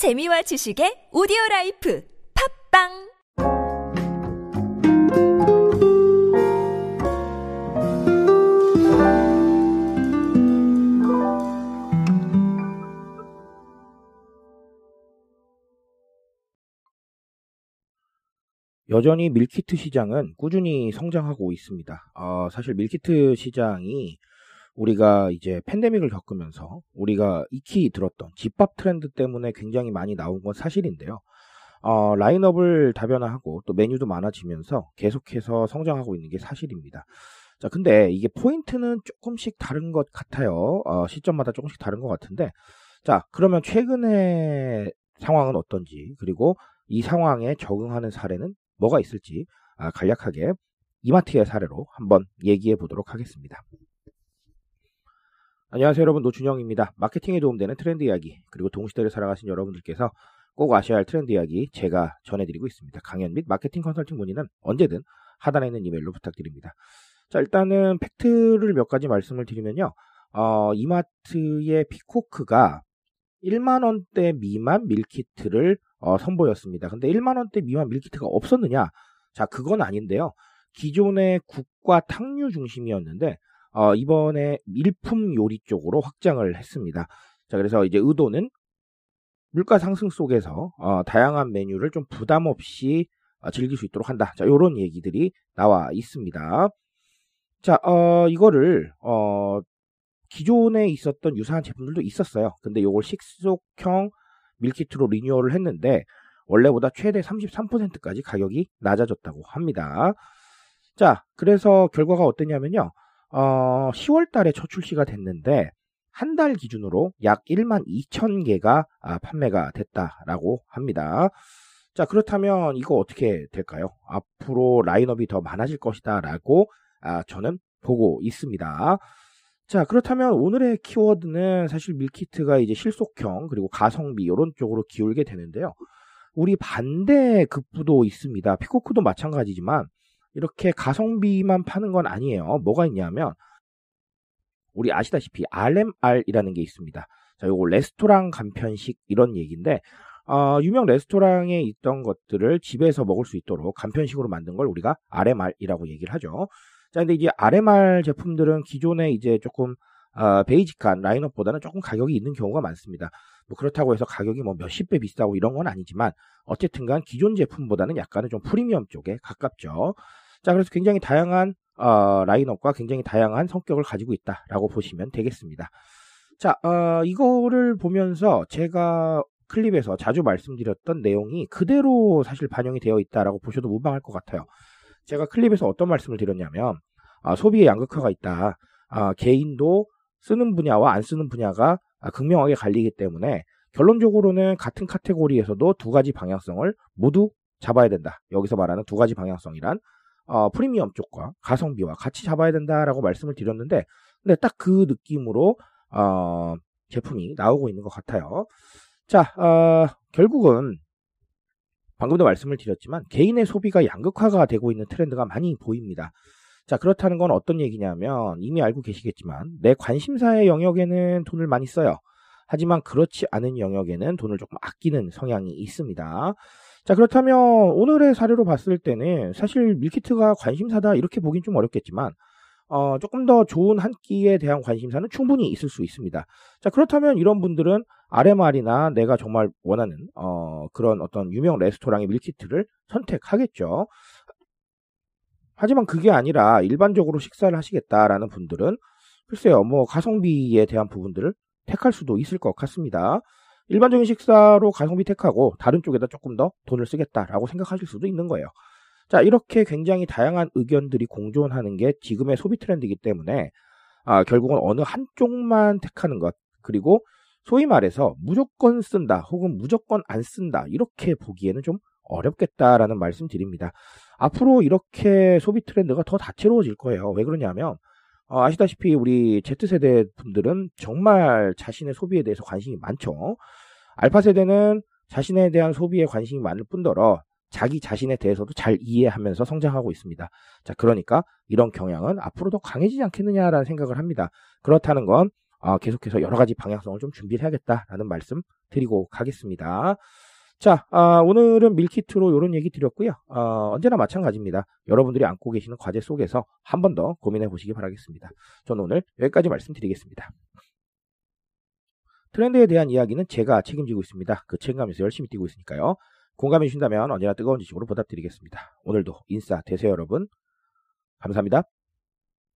재미와 지식의 오디오 라이프 팟빵 여전히 밀키트 시장은 꾸준히 성장하고 있습니다. 어, 사실 밀키트 시장이 우리가 이제 팬데믹을 겪으면서 우리가 익히 들었던 집밥 트렌드 때문에 굉장히 많이 나온 건 사실인데요. 어, 라인업을 다변화하고 또 메뉴도 많아지면서 계속해서 성장하고 있는 게 사실입니다. 자, 근데 이게 포인트는 조금씩 다른 것 같아요. 어, 시점마다 조금씩 다른 것 같은데. 자, 그러면 최근의 상황은 어떤지, 그리고 이 상황에 적응하는 사례는 뭐가 있을지 아, 간략하게 이마트의 사례로 한번 얘기해 보도록 하겠습니다. 안녕하세요 여러분 노준영입니다. 마케팅에 도움되는 트렌드 이야기 그리고 동시대를 살아가신 여러분들께서 꼭 아셔야 할 트렌드 이야기 제가 전해드리고 있습니다. 강연 및 마케팅 컨설팅 문의는 언제든 하단에 있는 이메일로 부탁드립니다. 자 일단은 팩트를 몇 가지 말씀을 드리면요. 어, 이마트의 피코크가 1만원대 미만 밀키트를 어, 선보였습니다. 근데 1만원대 미만 밀키트가 없었느냐? 자, 그건 아닌데요. 기존의 국과 탕류 중심이었는데, 어, 이번에 일품 요리 쪽으로 확장을 했습니다. 자, 그래서 이제 의도는 물가 상승 속에서 어, 다양한 메뉴를 좀 부담 없이 어, 즐길 수 있도록 한다. 자, 요런 얘기들이 나와 있습니다. 자, 어, 이거를, 어, 기존에 있었던 유사한 제품들도 있었어요. 근데 요걸 식속형 밀키트로 리뉴얼을 했는데 원래보다 최대 33%까지 가격이 낮아졌다고 합니다. 자, 그래서 결과가 어땠냐면요. 어, 10월 달에 첫 출시가 됐는데 한 달 기준으로 약 1만 2천 개가 아, 판매가 됐다라고 합니다. 자, 그렇다면 이거 어떻게 될까요? 앞으로 라인업이 더 많아질 것이다라고 아, 저는 보고 있습니다. 자, 그렇다면 오늘의 키워드는 사실 밀키트가 이제 실속형 그리고 가성비 이런 쪽으로 기울게 되는데요. 우리 반대 급부도 있습니다. 피코크도 마찬가지지만 이렇게 가성비만 파는 건 아니에요. 뭐가 있냐면 우리 아시다시피 RMR이라는 게 있습니다. 자, 요거 레스토랑 간편식 이런 얘기인데 어, 유명 레스토랑에 있던 것들을 집에서 먹을 수 있도록 간편식으로 만든 걸 우리가 RMR이라고 얘기를 하죠. 자, 근데 이제 RMR 제품들은 기존에 이제 조금 어, 베이직한 라인업보다는 조금 가격이 있는 경우가 많습니다. 뭐 그렇다고 해서 가격이 뭐 몇십 배 비싸고 이런 건 아니지만 어쨌든간 기존 제품보다는 약간은 좀 프리미엄 쪽에 가깝죠. 자, 그래서 굉장히 다양한 어, 라인업과 굉장히 다양한 성격을 가지고 있다라고 보시면 되겠습니다. 자, 어, 이거를 보면서 제가 클립에서 자주 말씀드렸던 내용이 그대로 사실 반영이 되어 있다라고 보셔도 무방할 것 같아요. 제가 클립에서 어떤 말씀을 드렸냐면 아, 소비의 양극화가 있다. 아, 개인도 쓰는 분야와 안 쓰는 분야가 아, 극명하게 갈리기 때문에 결론적으로는 같은 카테고리에서도 두 가지 방향성을 모두 잡아야 된다. 여기서 말하는 두 가지 방향성이란 어, 프리미엄 쪽과 가성비와 같이 잡아야 된다라고 말씀을 드렸는데 근데 딱 그 느낌으로 어, 제품이 나오고 있는 것 같아요. 자, 어, 결국은 방금도 말씀을 드렸지만 개인의 소비가 양극화가 되고 있는 트렌드가 많이 보입니다. 자, 그렇다는 건 어떤 얘기냐면 이미 알고 계시겠지만 내 관심사의 영역에는 돈을 많이 써요. 하지만 그렇지 않은 영역에는 돈을 조금 아끼는 성향이 있습니다. 자, 그렇다면 오늘의 사례로 봤을 때는 사실 밀키트가 관심사다 이렇게 보긴 좀 어렵겠지만 어, 조금 더 좋은 한 끼에 대한 관심사는 충분히 있을 수 있습니다. 자, 그렇다면 이런 분들은 RMR이나 내가 정말 원하는, 어, 그런 어떤 유명 레스토랑의 밀키트를 선택하겠죠. 하지만 그게 아니라 일반적으로 식사를 하시겠다라는 분들은 글쎄요, 뭐 가성비에 대한 부분들을 택할 수도 있을 것 같습니다. 일반적인 식사로 가성비 택하고 다른 쪽에다 조금 더 돈을 쓰겠다라고 생각하실 수도 있는 거예요. 자, 이렇게 굉장히 다양한 의견들이 공존하는 게 지금의 소비 트렌드이기 때문에 아, 결국은 어느 한쪽만 택하는 것 그리고 소위 말해서 무조건 쓴다 혹은 무조건 안 쓴다 이렇게 보기에는 좀 어렵겠다라는 말씀 드립니다. 앞으로 이렇게 소비 트렌드가 더 다채로워질 거예요. 왜 그러냐면 어, 아시다시피 우리 Z세대 분들은 정말 자신의 소비에 대해서 관심이 많죠. 알파 세대는 자신에 대한 소비에 관심이 많을 뿐더러 자기 자신에 대해서도 잘 이해하면서 성장하고 있습니다. 자, 그러니까 이런 경향은 앞으로 더 강해지지 않겠느냐라는 생각을 합니다. 그렇다는 건 어, 계속해서 여러 가지 방향성을 좀 준비를 해야겠다라는 말씀 드리고 가겠습니다. 자, 아, 오늘은 밀키트로 이런 얘기 드렸고요. 어, 언제나 마찬가지입니다. 여러분들이 안고 계시는 과제 속에서 한 번 더 고민해 보시기 바라겠습니다. 저는 오늘 여기까지 말씀드리겠습니다. 트렌드에 대한 이야기는 제가 책임지고 있습니다. 그 책임감에서 열심히 뛰고 있으니까요. 공감해 주신다면 언제나 뜨거운 지식으로 보답드리겠습니다. 오늘도 인싸 되세요 여러분. 감사합니다.